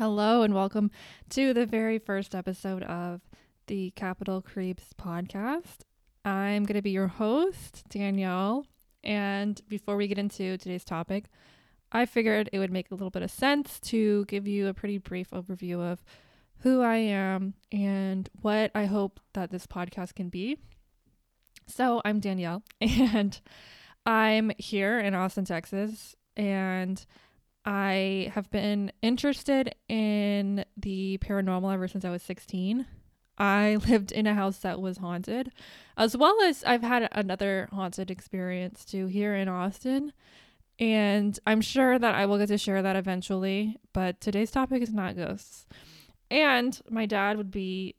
Hello, and welcome to the very first episode of the Capital Creeps podcast. I'm going to be your host, Danielle. And before we get into today's topic, I figured it would make a little bit of sense to give you a pretty brief overview of who I am and what I hope that this podcast can be. So, I'm Danielle, and I'm here in Austin, Texas, and I have been interested in the paranormal ever since I was 16. I lived in a house that was haunted, as well as I've had another haunted experience too here in Austin. And I'm sure that I will get to share that eventually, but today's topic is not ghosts. And my dad would be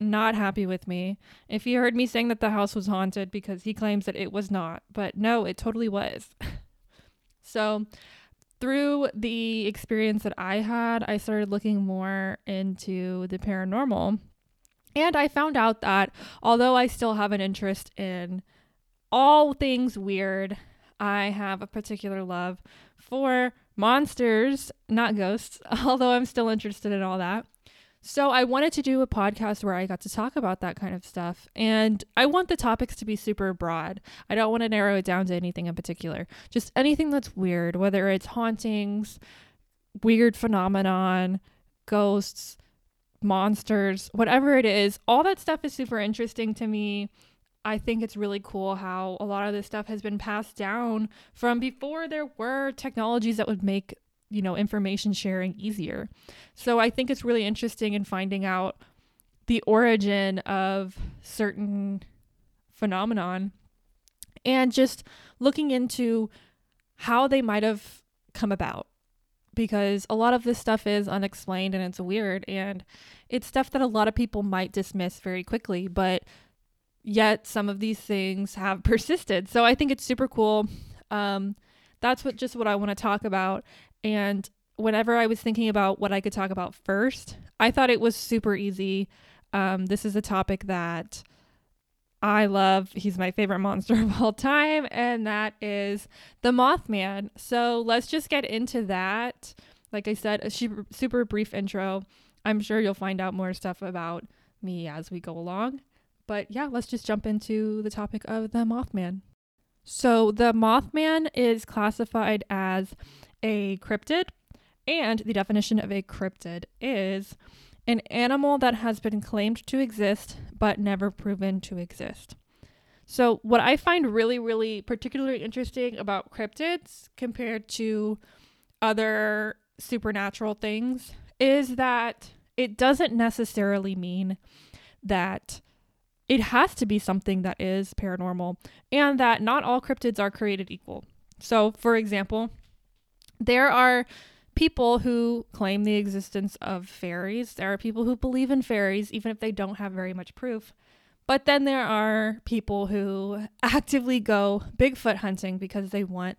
not happy with me if he heard me saying that the house was haunted because he claims that it was not. But no, it totally was. so, through the experience that I had, I started looking more into the paranormal. And I found out that although I still have an interest in all things weird, I have a particular love for monsters, not ghosts, although I'm still interested in all that. So I wanted to do a podcast where I got to talk about that kind of stuff. And I want the topics to be super broad. I don't want to narrow it down to anything in particular. Just anything that's weird, whether it's hauntings, weird phenomenon, ghosts, monsters, whatever it is, all that stuff is super interesting to me. I think it's really cool how a lot of this stuff has been passed down from before there were technologies that would make you know, information sharing easier. So I think it's really interesting in finding out the origin of certain phenomenon and just looking into how they might have come about because a lot of this stuff is unexplained and it's weird and it's stuff that a lot of people might dismiss very quickly but yet some of these things have persisted so i think it's super cool um, that's what just what i want to talk about and whenever I was thinking about what I could talk about first, I thought it was super easy. Um, this is a topic that I love. He's my favorite monster of all time, and that is the Mothman. So let's just get into that. Like I said, a super, super brief intro. I'm sure you'll find out more stuff about me as we go along. But yeah, let's just jump into the topic of the Mothman. So, the Mothman is classified as a cryptid, and the definition of a cryptid is an animal that has been claimed to exist but never proven to exist. So, what I find really, really particularly interesting about cryptids compared to other supernatural things is that it doesn't necessarily mean that it has to be something that is paranormal and that not all cryptids are created equal. So, for example, there are people who claim the existence of fairies. There are people who believe in fairies, even if they don't have very much proof. But then there are people who actively go Bigfoot hunting because they want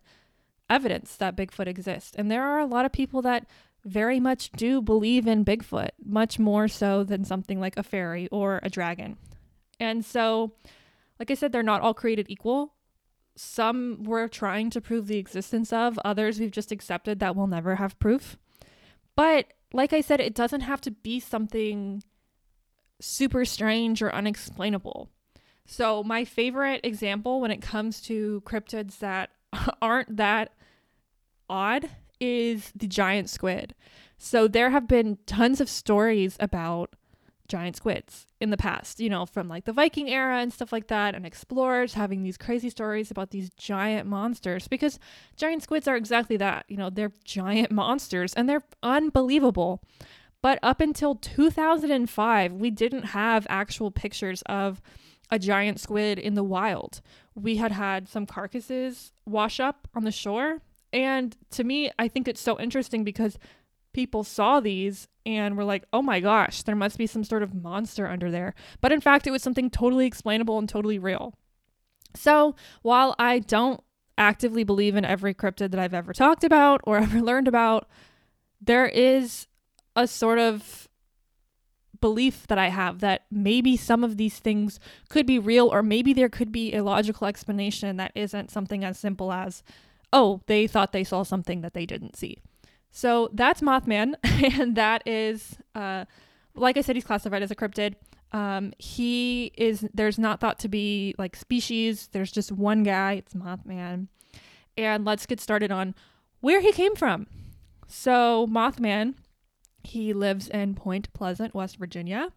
evidence that Bigfoot exists. And there are a lot of people that very much do believe in Bigfoot, much more so than something like a fairy or a dragon. And so, like I said, they're not all created equal some we're trying to prove the existence of, others we've just accepted that we'll never have proof. But like I said, it doesn't have to be something super strange or unexplainable. So, my favorite example when it comes to cryptids that aren't that odd is the giant squid. So, there have been tons of stories about giant squids in the past, you know, from like the Viking era and stuff like that, and explorers having these crazy stories about these giant monsters because giant squids are exactly that. You know, they're giant monsters and they're unbelievable. But up until 2005, we didn't have actual pictures of a giant squid in the wild. We had had some carcasses wash up on the shore. And to me, I think it's so interesting because people saw these and were like, oh my gosh, there must be some sort of monster under there. But in fact, it was something totally explainable and totally real. So while I don't actively believe in every cryptid that I've ever talked about or ever learned about, there is a sort of belief that I have that maybe some of these things could be real, or maybe there could be a logical explanation that isn't something as simple as, oh, they thought they saw something that they didn't see. So that's Mothman, and that is, uh, like I said, he's classified as a cryptid. Um, he is, there's not thought to be like species. There's just one guy, it's Mothman. And let's get started on where he came from. So, Mothman, he lives in Point Pleasant, West Virginia.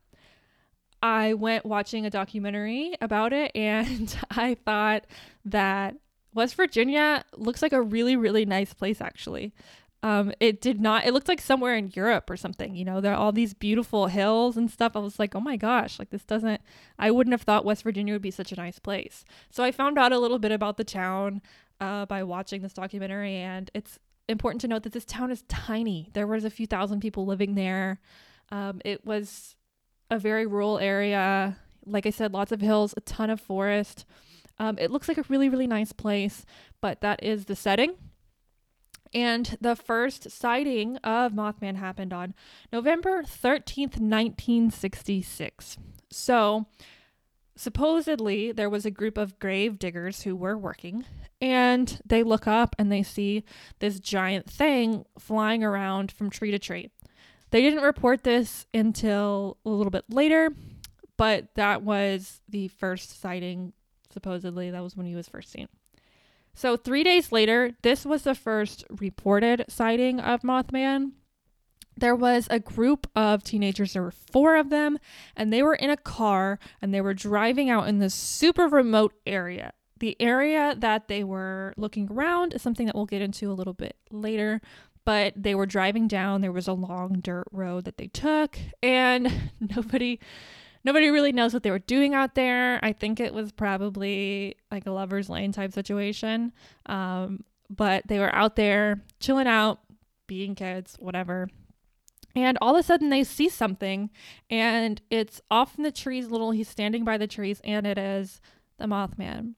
I went watching a documentary about it and I thought that West Virginia looks like a really, really nice place, actually. Um, it did not, it looked like somewhere in Europe or something. You know, there are all these beautiful hills and stuff. I was like, oh my gosh, like this doesn't, I wouldn't have thought West Virginia would be such a nice place. So I found out a little bit about the town uh, by watching this documentary, and it's important to note that this town is tiny. There was a few thousand people living there. Um, it was a very rural area. Like I said, lots of hills, a ton of forest. Um, it looks like a really, really nice place, but that is the setting. And the first sighting of Mothman happened on November 13th, 1966. So, supposedly, there was a group of grave diggers who were working, and they look up and they see this giant thing flying around from tree to tree. They didn't report this until a little bit later, but that was the first sighting, supposedly. That was when he was first seen. So, three days later, this was the first reported sighting of Mothman. There was a group of teenagers, there were four of them, and they were in a car and they were driving out in this super remote area. The area that they were looking around is something that we'll get into a little bit later, but they were driving down. There was a long dirt road that they took, and nobody nobody really knows what they were doing out there. I think it was probably like a lover's lane type situation. Um, but they were out there chilling out, being kids, whatever. And all of a sudden they see something and it's off in the trees, little he's standing by the trees, and it is the Mothman.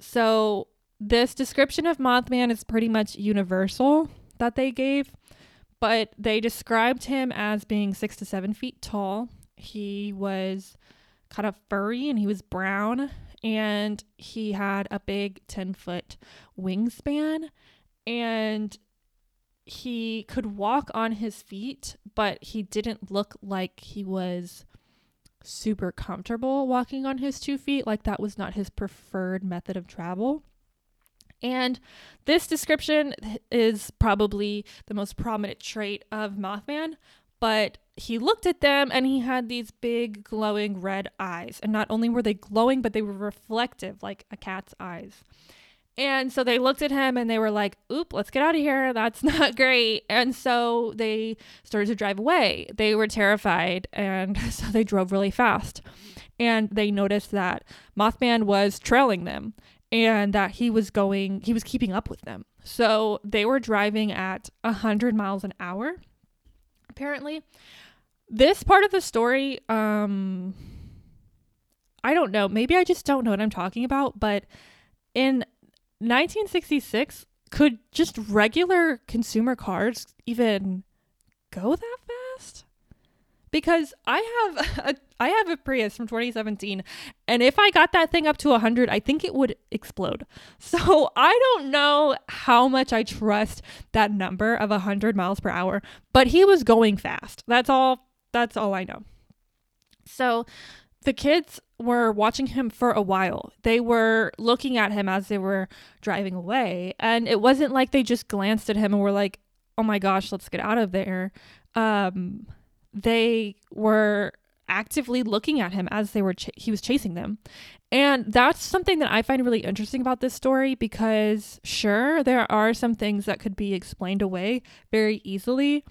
So this description of Mothman is pretty much universal that they gave, but they described him as being six to seven feet tall, he was kind of furry and he was brown and he had a big 10 foot wingspan and he could walk on his feet, but he didn't look like he was super comfortable walking on his two feet. Like that was not his preferred method of travel. And this description is probably the most prominent trait of Mothman, but he looked at them and he had these big glowing red eyes. And not only were they glowing, but they were reflective like a cat's eyes. And so they looked at him and they were like, oop, let's get out of here. That's not great. And so they started to drive away. They were terrified. And so they drove really fast. And they noticed that Mothman was trailing them and that he was going, he was keeping up with them. So they were driving at 100 miles an hour, apparently this part of the story, um, I don't know. Maybe I just don't know what I'm talking about. But in 1966, could just regular consumer cars even go that fast? Because I have a I have a Prius from 2017 and if I got that thing up to 100, I think it would explode. So, I don't know how much I trust that number of 100 miles per hour, but he was going fast. That's all that's all I know. So the kids were watching him for a while. They were looking at him as they were driving away. And it wasn't like they just glanced at him and were like, oh my gosh, let's get out of there. Um, they were actively looking at him as they were ch- he was chasing them. And that's something that I find really interesting about this story because sure there are some things that could be explained away very easily,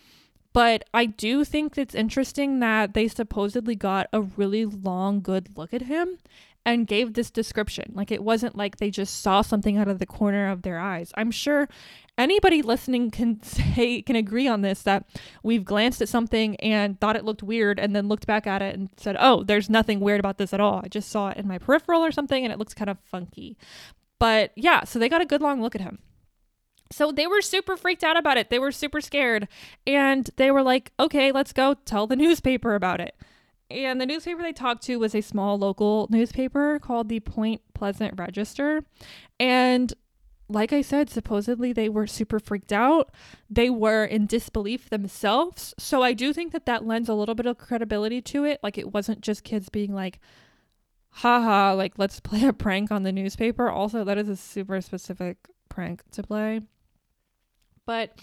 but I do think it's interesting that they supposedly got a really long, good look at him and gave this description. Like it wasn't like they just saw something out of the corner of their eyes. I'm sure anybody listening can say, can agree on this that we've glanced at something and thought it looked weird and then looked back at it and said, oh, there's nothing weird about this at all. I just saw it in my peripheral or something and it looks kind of funky. But yeah, so they got a good long look at him. So they were super freaked out about it. They were super scared. And they were like, okay, let's go tell the newspaper about it. And the newspaper they talked to was a small local newspaper called the Point Pleasant Register. And like I said, supposedly they were super freaked out. They were in disbelief themselves. So I do think that that lends a little bit of credibility to it. Like it wasn't just kids being like, haha, like let's play a prank on the newspaper. Also, that is a super specific prank to play. But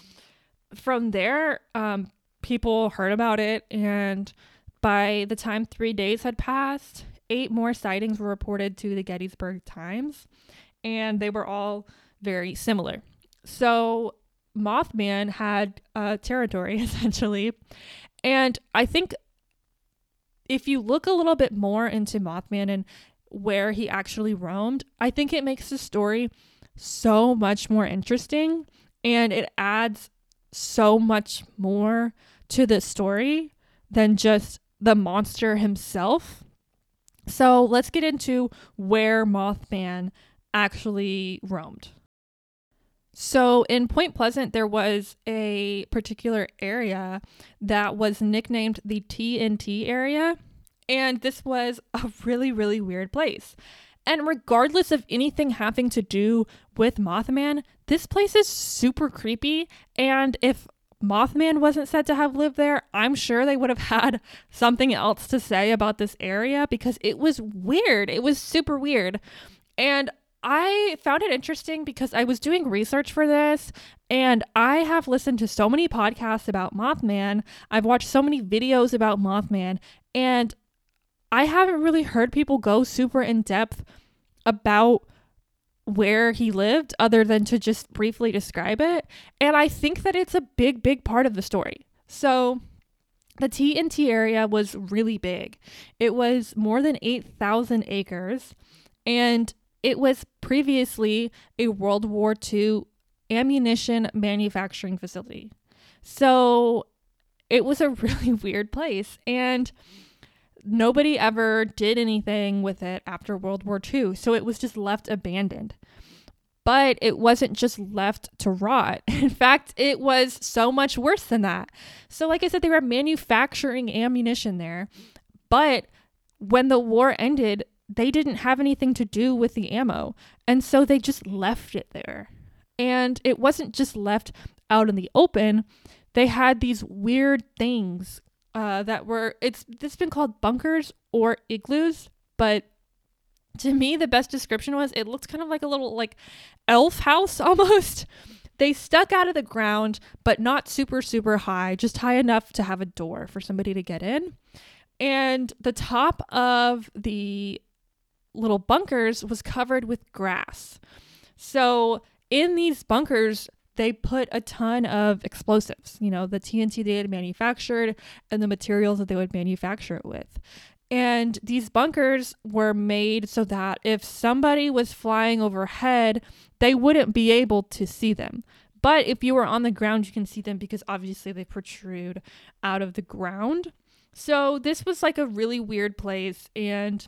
from there, um, people heard about it, and by the time three days had passed, eight more sightings were reported to the Gettysburg Times, and they were all very similar. So Mothman had a territory essentially, and I think if you look a little bit more into Mothman and where he actually roamed, I think it makes the story so much more interesting and it adds so much more to the story than just the monster himself. So let's get into where Mothman actually roamed. So in Point Pleasant, there was a particular area that was nicknamed the TNT area. And this was a really, really weird place. And regardless of anything having to do with Mothman, this place is super creepy. And if Mothman wasn't said to have lived there, I'm sure they would have had something else to say about this area because it was weird. It was super weird. And I found it interesting because I was doing research for this and I have listened to so many podcasts about Mothman. I've watched so many videos about Mothman and I haven't really heard people go super in depth about where he lived other than to just briefly describe it. And I think that it's a big, big part of the story. So the TNT area was really big. It was more than 8,000 acres and it was previously a World War II ammunition manufacturing facility. So it was a really weird place. And nobody ever did anything with it after World War II. So it was just left abandoned. But it wasn't just left to rot. In fact, it was so much worse than that. So, like I said, they were manufacturing ammunition there. But when the war ended, they didn't have anything to do with the ammo. And so they just left it there. And it wasn't just left out in the open. They had these weird things uh, that were it's, it's been called bunkers or igloos, but to me the best description was it looked kind of like a little like elf house almost. They stuck out of the ground, but not super super high, just high enough to have a door for somebody to get in. And the top of the little bunkers was covered with grass. So in these bunkers, they put a ton of explosives, you know, the TNT they had manufactured and the materials that they would manufacture it with. And these bunkers were made so that if somebody was flying overhead, they wouldn't be able to see them. But if you were on the ground, you can see them because obviously they protrude out of the ground. So this was like a really weird place. And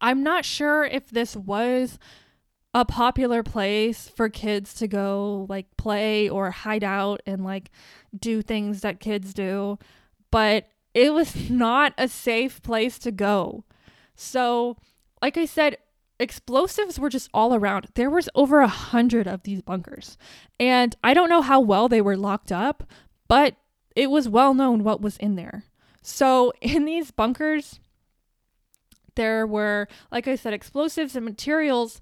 I'm not sure if this was a popular place for kids to go like play or hide out and like do things that kids do, but it was not a safe place to go. So, like I said, explosives were just all around. There was over a hundred of these bunkers, and I don't know how well they were locked up, but it was well known what was in there. So, in these bunkers, there were, like I said, explosives and materials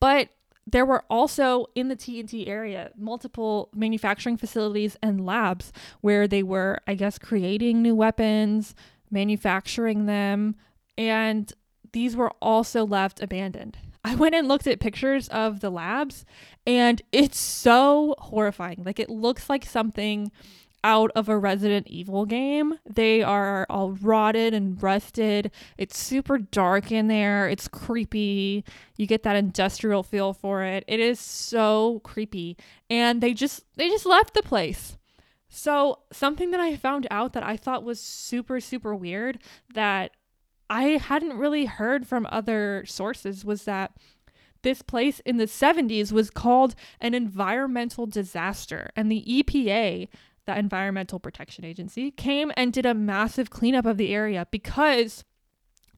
but there were also in the TNT area multiple manufacturing facilities and labs where they were, I guess, creating new weapons, manufacturing them, and these were also left abandoned. I went and looked at pictures of the labs, and it's so horrifying. Like, it looks like something out of a Resident Evil game. They are all rotted and rusted. It's super dark in there. It's creepy. You get that industrial feel for it. It is so creepy. And they just they just left the place. So, something that I found out that I thought was super super weird that I hadn't really heard from other sources was that this place in the 70s was called an environmental disaster and the EPA the Environmental Protection Agency, came and did a massive cleanup of the area because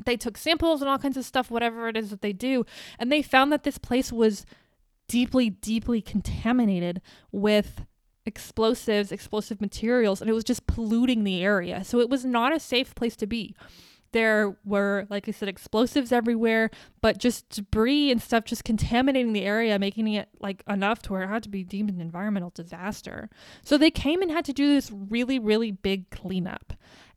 they took samples and all kinds of stuff, whatever it is that they do, and they found that this place was deeply, deeply contaminated with explosives, explosive materials, and it was just polluting the area. So it was not a safe place to be. There were, like I said, explosives everywhere, but just debris and stuff just contaminating the area, making it like enough to where it had to be deemed an environmental disaster. So they came and had to do this really, really big cleanup.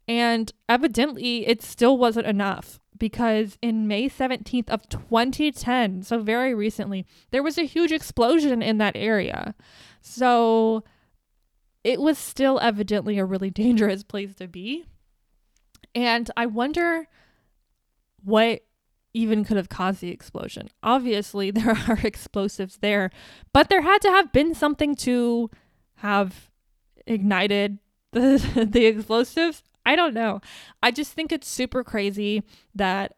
And evidently, it still wasn't enough because in May 17th of 2010, so very recently, there was a huge explosion in that area. So it was still evidently a really dangerous place to be. And I wonder what even could have caused the explosion. Obviously, there are explosives there, but there had to have been something to have ignited the the explosives. I don't know. I just think it's super crazy that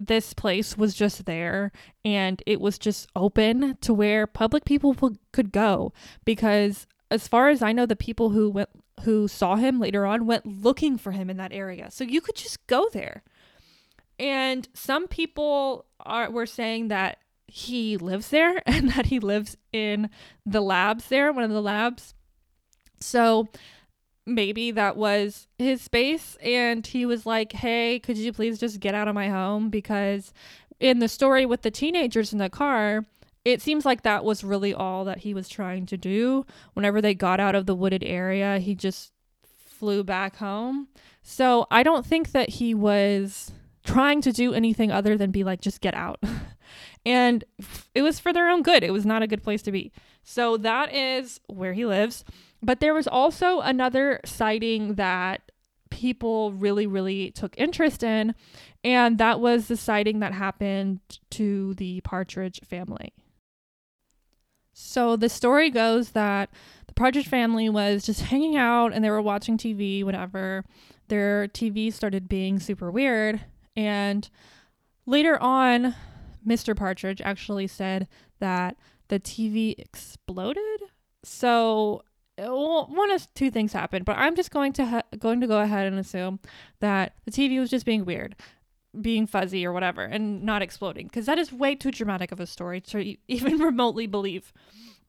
this place was just there and it was just open to where public people could go because as far as I know the people who went who saw him later on went looking for him in that area. So you could just go there. And some people are were saying that he lives there and that he lives in the labs there, one of the labs. So maybe that was his space and he was like, "Hey, could you please just get out of my home because in the story with the teenagers in the car, it seems like that was really all that he was trying to do. Whenever they got out of the wooded area, he just flew back home. So I don't think that he was trying to do anything other than be like, just get out. and it was for their own good. It was not a good place to be. So that is where he lives. But there was also another sighting that people really, really took interest in, and that was the sighting that happened to the Partridge family. So the story goes that the Partridge family was just hanging out and they were watching TV whenever their TV started being super weird. And later on, Mr. Partridge actually said that the TV exploded. So one of two things happened, but I'm just going to ha- going to go ahead and assume that the TV was just being weird being fuzzy or whatever and not exploding because that is way too dramatic of a story to even remotely believe.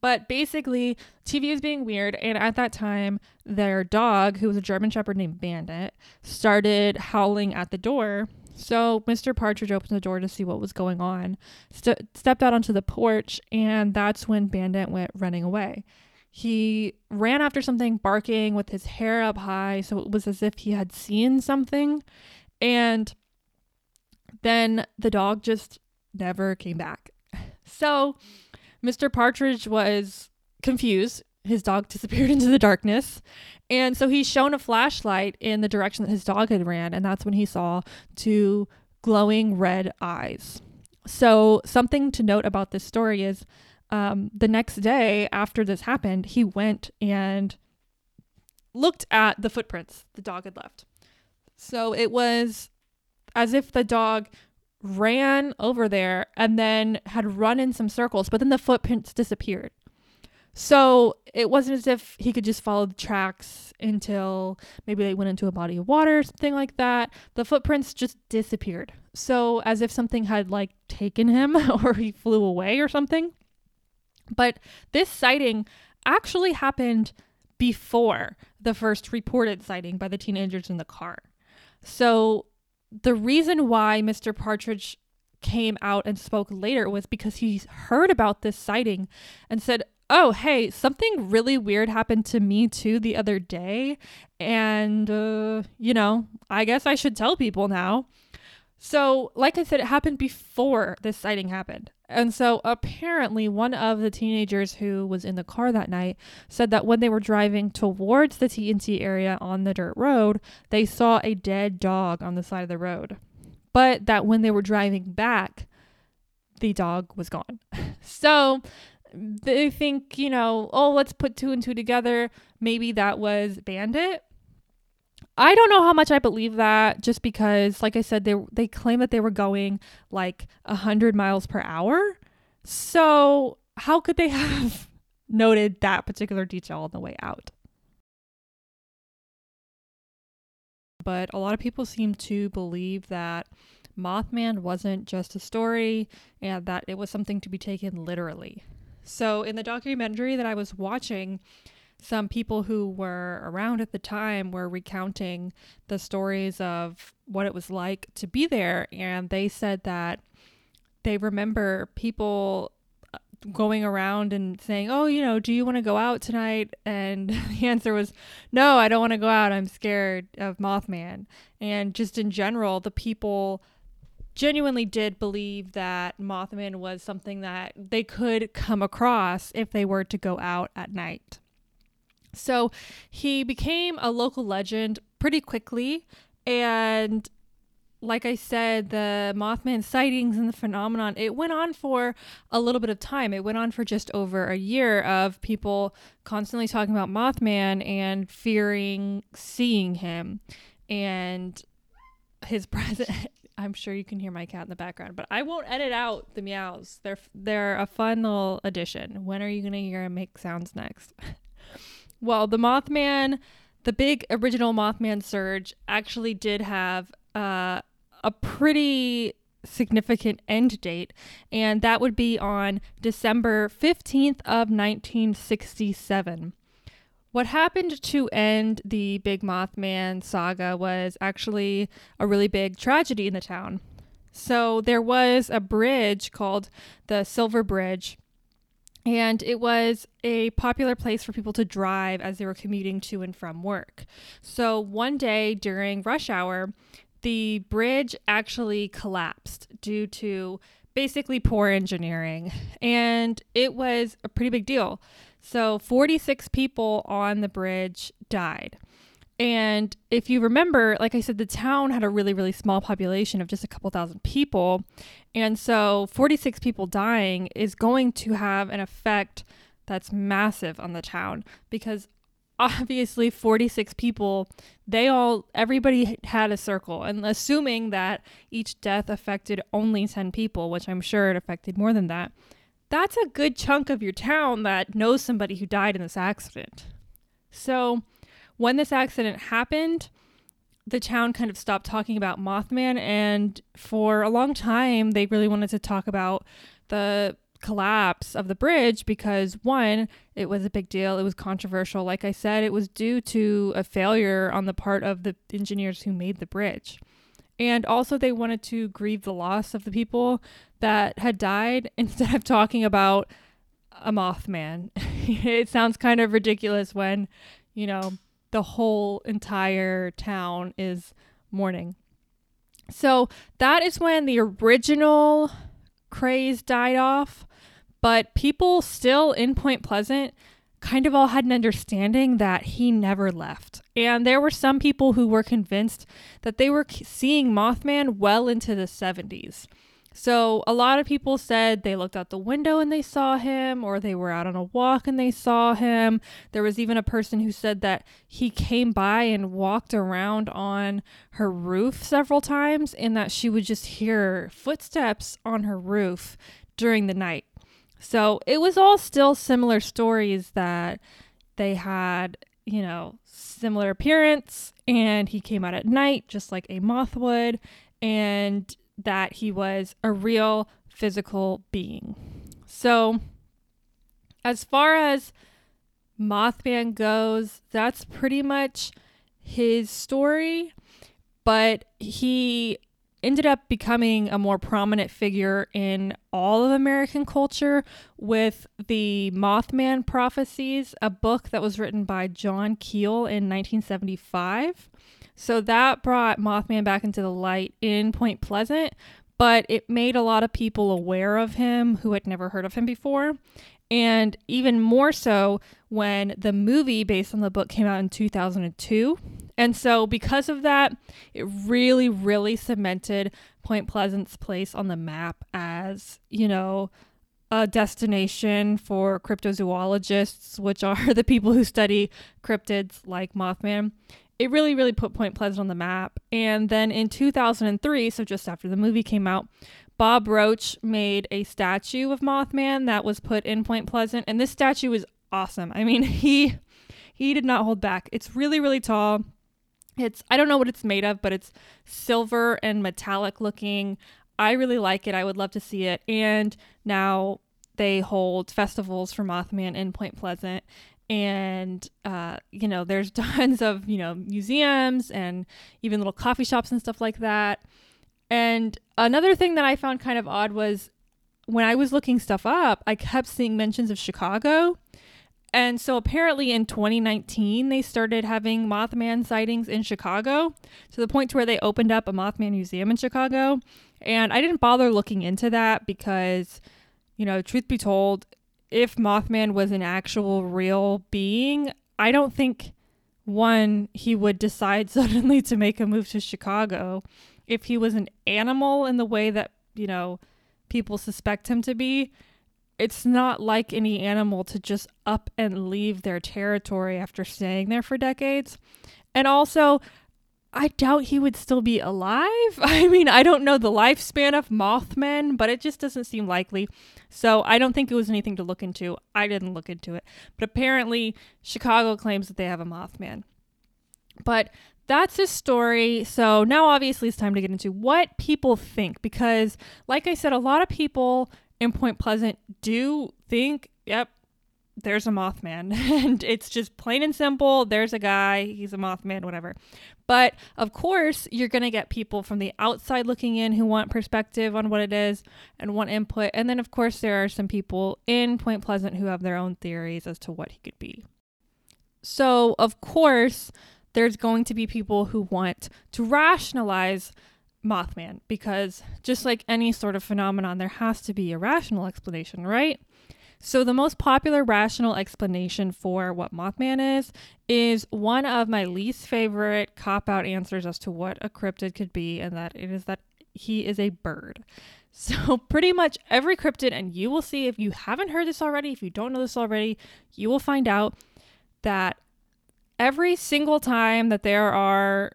But basically, TV is being weird, and at that time, their dog, who was a German Shepherd named Bandit, started howling at the door. So Mr. Partridge opened the door to see what was going on, st- stepped out onto the porch, and that's when Bandit went running away. He ran after something, barking with his hair up high, so it was as if he had seen something. And then the dog just never came back. So Mr. Partridge was confused. His dog disappeared into the darkness. And so he shone a flashlight in the direction that his dog had ran. And that's when he saw two glowing red eyes. So, something to note about this story is um, the next day after this happened, he went and looked at the footprints the dog had left. So, it was as if the dog ran over there and then had run in some circles, but then the footprints disappeared. So it wasn't as if he could just follow the tracks until maybe they went into a body of water or something like that. The footprints just disappeared. So as if something had like taken him or he flew away or something. But this sighting actually happened before the first reported sighting by the teenagers in the car. So the reason why Mr. Partridge came out and spoke later was because he heard about this sighting and said, Oh, hey, something really weird happened to me too the other day. And, uh, you know, I guess I should tell people now. So, like I said, it happened before this sighting happened. And so apparently, one of the teenagers who was in the car that night said that when they were driving towards the TNT area on the dirt road, they saw a dead dog on the side of the road. But that when they were driving back, the dog was gone. so they think, you know, oh, let's put two and two together. Maybe that was Bandit I don't know how much I believe that just because like I said they they claim that they were going like 100 miles per hour. So, how could they have noted that particular detail on the way out? But a lot of people seem to believe that Mothman wasn't just a story and that it was something to be taken literally. So, in the documentary that I was watching, some people who were around at the time were recounting the stories of what it was like to be there. And they said that they remember people uh, going around and saying, Oh, you know, do you want to go out tonight? And the answer was, No, I don't want to go out. I'm scared of Mothman. And just in general, the people genuinely did believe that Mothman was something that they could come across if they were to go out at night. So he became a local legend pretty quickly. And like I said, the Mothman sightings and the phenomenon, it went on for a little bit of time. It went on for just over a year of people constantly talking about Mothman and fearing seeing him. And his presence. I'm sure you can hear my cat in the background, but I won't edit out the meows. They're they're a fun little addition. When are you gonna hear him make sounds next? Well, the Mothman, the big original Mothman surge, actually did have uh, a pretty significant end date, and that would be on December 15th of 1967. What happened to end the Big Mothman saga was actually a really big tragedy in the town. So there was a bridge called the Silver Bridge and it was a popular place for people to drive as they were commuting to and from work. So one day during rush hour, the bridge actually collapsed due to basically poor engineering, and it was a pretty big deal. So 46 people on the bridge died. And if you remember, like I said, the town had a really, really small population of just a couple thousand people. And so 46 people dying is going to have an effect that's massive on the town because obviously 46 people, they all, everybody had a circle. And assuming that each death affected only 10 people, which I'm sure it affected more than that, that's a good chunk of your town that knows somebody who died in this accident. So, when this accident happened, the town kind of stopped talking about Mothman. And for a long time, they really wanted to talk about the collapse of the bridge because, one, it was a big deal. It was controversial. Like I said, it was due to a failure on the part of the engineers who made the bridge. And also, they wanted to grieve the loss of the people that had died instead of talking about a Mothman. it sounds kind of ridiculous when, you know, the whole entire town is mourning. So that is when the original craze died off, but people still in Point Pleasant kind of all had an understanding that he never left. And there were some people who were convinced that they were seeing Mothman well into the 70s. So a lot of people said they looked out the window and they saw him, or they were out on a walk and they saw him. There was even a person who said that he came by and walked around on her roof several times, and that she would just hear footsteps on her roof during the night. So it was all still similar stories that they had, you know, similar appearance, and he came out at night just like a moth would. And that he was a real physical being. So, as far as Mothman goes, that's pretty much his story, but he ended up becoming a more prominent figure in all of American culture with the Mothman Prophecies, a book that was written by John Keel in 1975. So that brought Mothman back into the light in Point Pleasant, but it made a lot of people aware of him who had never heard of him before. And even more so when the movie based on the book came out in 2002. And so, because of that, it really, really cemented Point Pleasant's place on the map as, you know, a destination for cryptozoologists, which are the people who study cryptids like Mothman it really, really put Point Pleasant on the map. And then in 2003, so just after the movie came out, Bob Roach made a statue of Mothman that was put in Point Pleasant, and this statue is awesome. I mean, he he did not hold back. It's really, really tall. It's I don't know what it's made of, but it's silver and metallic looking. I really like it. I would love to see it. And now they hold festivals for Mothman in Point Pleasant. And, uh, you know, there's tons of, you know, museums and even little coffee shops and stuff like that. And another thing that I found kind of odd was when I was looking stuff up, I kept seeing mentions of Chicago. And so apparently in 2019, they started having Mothman sightings in Chicago to the point to where they opened up a Mothman museum in Chicago. And I didn't bother looking into that because, you know, truth be told, if Mothman was an actual real being, I don't think one, he would decide suddenly to make a move to Chicago. If he was an animal in the way that, you know, people suspect him to be, it's not like any animal to just up and leave their territory after staying there for decades. And also, I doubt he would still be alive. I mean, I don't know the lifespan of Mothman, but it just doesn't seem likely. So I don't think it was anything to look into. I didn't look into it. But apparently, Chicago claims that they have a Mothman. But that's his story. So now obviously it's time to get into what people think because like I said a lot of people in Point Pleasant do think, yep, there's a Mothman and it's just plain and simple, there's a guy, he's a Mothman whatever. But of course, you're going to get people from the outside looking in who want perspective on what it is and want input. And then of course, there are some people in Point Pleasant who have their own theories as to what he could be. So, of course, there's going to be people who want to rationalize Mothman because just like any sort of phenomenon, there has to be a rational explanation, right? So, the most popular rational explanation for what Mothman is is one of my least favorite cop out answers as to what a cryptid could be, and that it is that he is a bird. So, pretty much every cryptid, and you will see if you haven't heard this already, if you don't know this already, you will find out that every single time that there are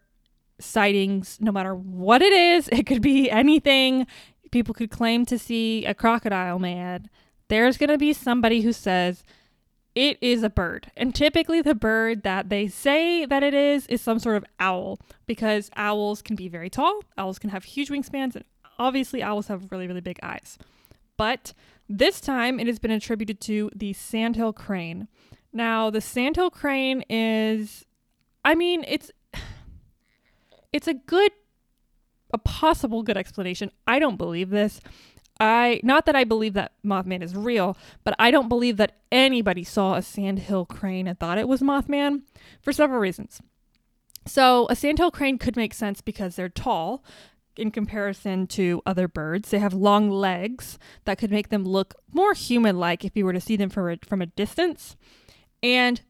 sightings, no matter what it is, it could be anything. People could claim to see a crocodile man. There's going to be somebody who says it is a bird. And typically, the bird that they say that it is is some sort of owl because owls can be very tall, owls can have huge wingspans, and obviously, owls have really, really big eyes. But this time, it has been attributed to the sandhill crane. Now, the sandhill crane is, I mean, it's it's a good, a possible good explanation. I don't believe this. I not that I believe that Mothman is real, but I don't believe that anybody saw a sandhill crane and thought it was Mothman for several reasons. So, a sandhill crane could make sense because they're tall in comparison to other birds. They have long legs that could make them look more human like if you were to see them from a, from a distance and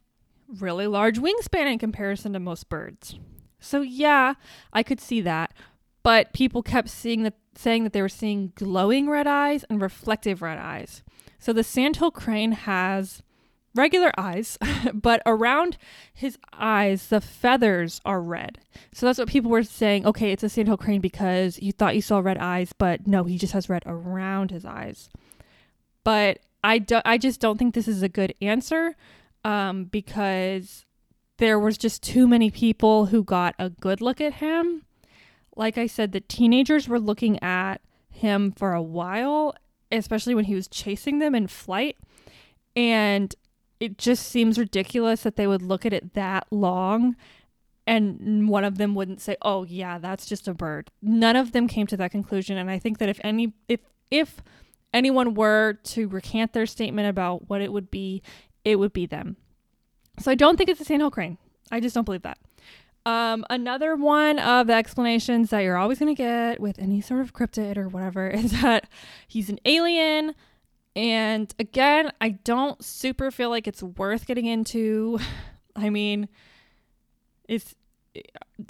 really large wingspan in comparison to most birds. So yeah, I could see that, but people kept seeing that saying that they were seeing glowing red eyes and reflective red eyes. So the sandhill crane has regular eyes, but around his eyes, the feathers are red. So that's what people were saying. Okay, it's a sandhill crane because you thought you saw red eyes, but no, he just has red around his eyes. But I, do, I just don't think this is a good answer um, because there was just too many people who got a good look at him. Like I said, the teenagers were looking at him for a while, especially when he was chasing them in flight. And it just seems ridiculous that they would look at it that long and one of them wouldn't say, "Oh, yeah, that's just a bird." None of them came to that conclusion, and I think that if any if if anyone were to recant their statement about what it would be, it would be them. So I don't think it's a sandhill crane. I just don't believe that. Um, another one of the explanations that you're always going to get with any sort of cryptid or whatever is that he's an alien. And again, I don't super feel like it's worth getting into. I mean, is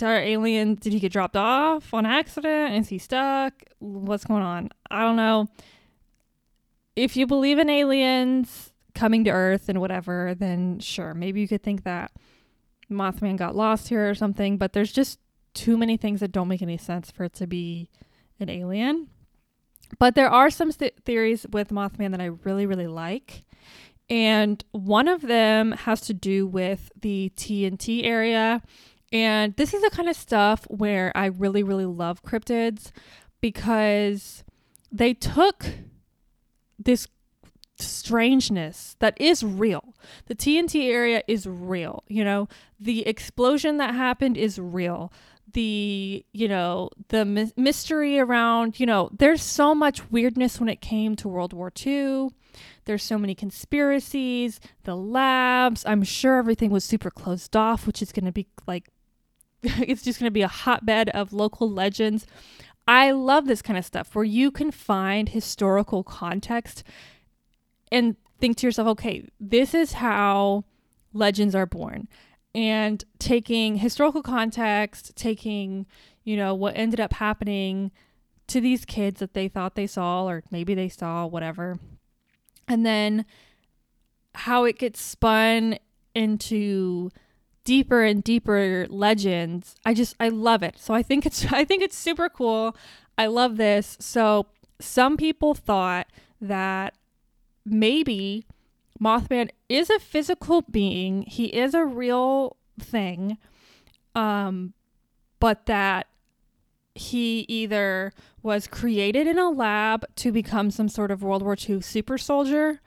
our alien did he get dropped off on accident? Is he stuck? What's going on? I don't know. If you believe in aliens, coming to Earth and whatever, then sure, maybe you could think that Mothman got lost here or something, but there's just too many things that don't make any sense for it to be an alien. But there are some th- theories with Mothman that I really, really like. And one of them has to do with the TNT area. And this is the kind of stuff where I really, really love cryptids because they took this strangeness that is real. The TNT area is real, you know. The explosion that happened is real. The, you know, the my- mystery around, you know, there's so much weirdness when it came to World War II. There's so many conspiracies, the labs. I'm sure everything was super closed off, which is going to be like it's just going to be a hotbed of local legends. I love this kind of stuff where you can find historical context and think to yourself, okay, this is how legends are born. And taking historical context, taking, you know, what ended up happening to these kids that they thought they saw, or maybe they saw, whatever. And then how it gets spun into deeper and deeper legends. I just I love it. So I think it's I think it's super cool. I love this. So some people thought that maybe Mothman is a physical being. He is a real thing. Um but that he either was created in a lab to become some sort of World War II super soldier,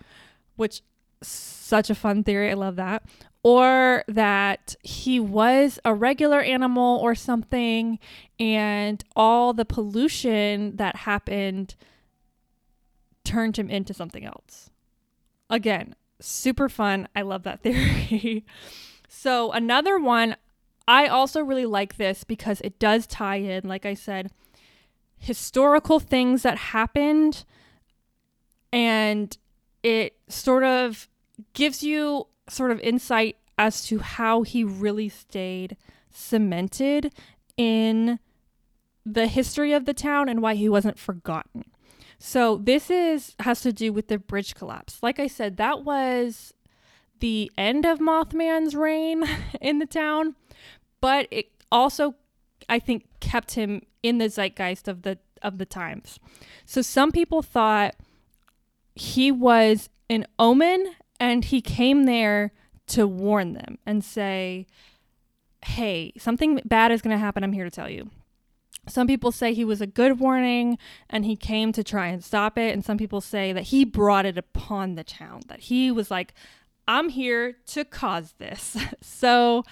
which such a fun theory. I love that or that he was a regular animal or something, and all the pollution that happened turned him into something else. Again, super fun. I love that theory. so, another one, I also really like this because it does tie in, like I said, historical things that happened, and it sort of gives you sort of insight as to how he really stayed cemented in the history of the town and why he wasn't forgotten. So this is has to do with the bridge collapse. Like I said, that was the end of Mothman's reign in the town, but it also I think kept him in the zeitgeist of the of the times. So some people thought he was an omen and he came there to warn them and say, hey, something bad is going to happen. I'm here to tell you. Some people say he was a good warning and he came to try and stop it. And some people say that he brought it upon the town, that he was like, I'm here to cause this. so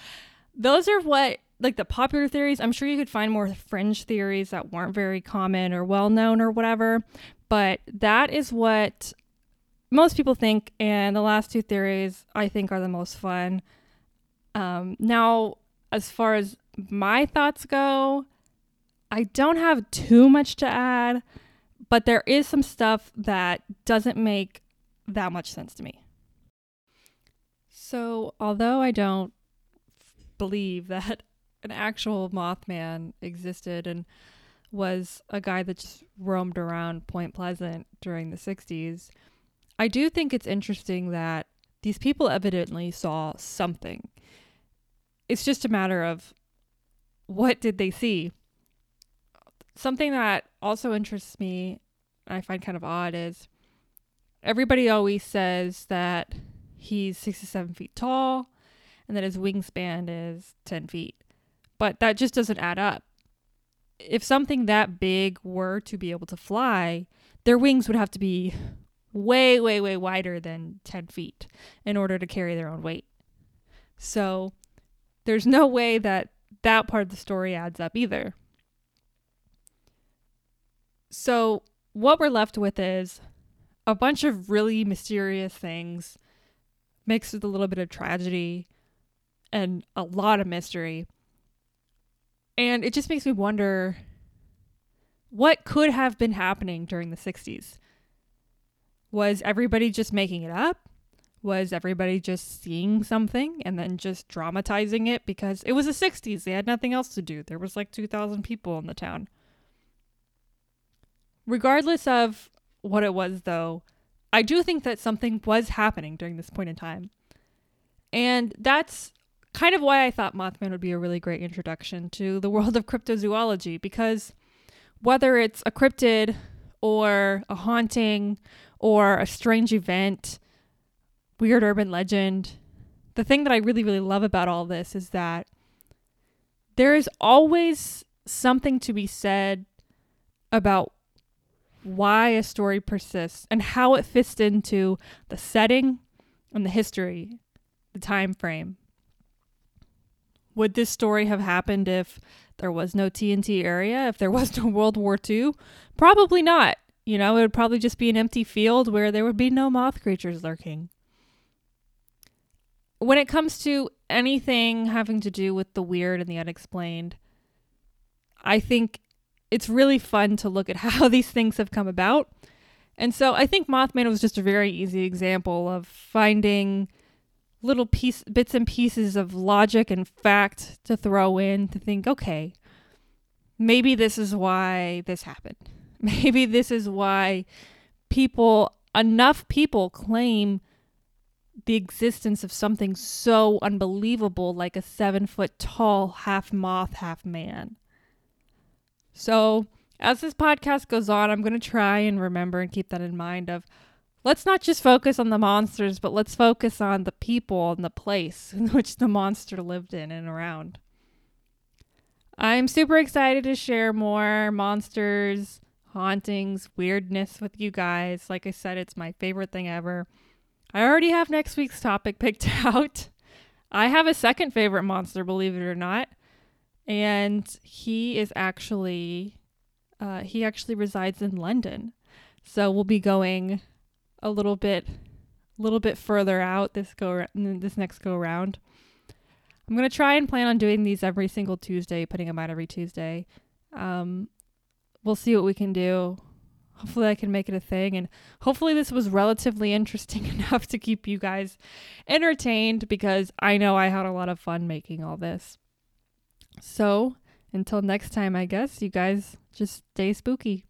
those are what, like the popular theories. I'm sure you could find more fringe theories that weren't very common or well known or whatever. But that is what most people think, and the last two theories I think are the most fun. Um, now, as far as my thoughts go, I don't have too much to add, but there is some stuff that doesn't make that much sense to me. So, although I don't believe that an actual Mothman existed and was a guy that just roamed around Point Pleasant during the 60s, I do think it's interesting that these people evidently saw something. It's just a matter of what did they see? Something that also interests me, I find kind of odd, is everybody always says that he's 67 feet tall and that his wingspan is 10 feet. But that just doesn't add up. If something that big were to be able to fly, their wings would have to be way, way, way wider than 10 feet in order to carry their own weight. So there's no way that that part of the story adds up either. So what we're left with is a bunch of really mysterious things mixed with a little bit of tragedy and a lot of mystery. And it just makes me wonder what could have been happening during the 60s. Was everybody just making it up? Was everybody just seeing something and then just dramatizing it because it was the 60s? They had nothing else to do. There was like 2,000 people in the town. Regardless of what it was, though, I do think that something was happening during this point in time. And that's kind of why I thought Mothman would be a really great introduction to the world of cryptozoology because whether it's a cryptid or a haunting or a strange event, weird urban legend. The thing that I really, really love about all this is that there is always something to be said about why a story persists and how it fits into the setting and the history, the time frame. Would this story have happened if there was no TNT area, if there was no World War II? Probably not. You know, it would probably just be an empty field where there would be no moth creatures lurking. When it comes to anything having to do with the weird and the unexplained, I think it's really fun to look at how these things have come about. And so I think Mothman was just a very easy example of finding little piece bits and pieces of logic and fact to throw in to think, okay, maybe this is why this happened. Maybe this is why people enough people claim the existence of something so unbelievable like a seven foot tall half moth, half man. So, as this podcast goes on, I'm going to try and remember and keep that in mind of let's not just focus on the monsters, but let's focus on the people and the place in which the monster lived in and around. I'm super excited to share more monsters, hauntings, weirdness with you guys. Like I said, it's my favorite thing ever. I already have next week's topic picked out. I have a second favorite monster, believe it or not and he is actually uh, he actually resides in London. So we'll be going a little bit a little bit further out this go this next go around. I'm gonna try and plan on doing these every single Tuesday, putting them out every Tuesday. Um, we'll see what we can do. Hopefully, I can make it a thing, and hopefully, this was relatively interesting enough to keep you guys entertained because I know I had a lot of fun making all this. So, until next time, I guess, you guys just stay spooky.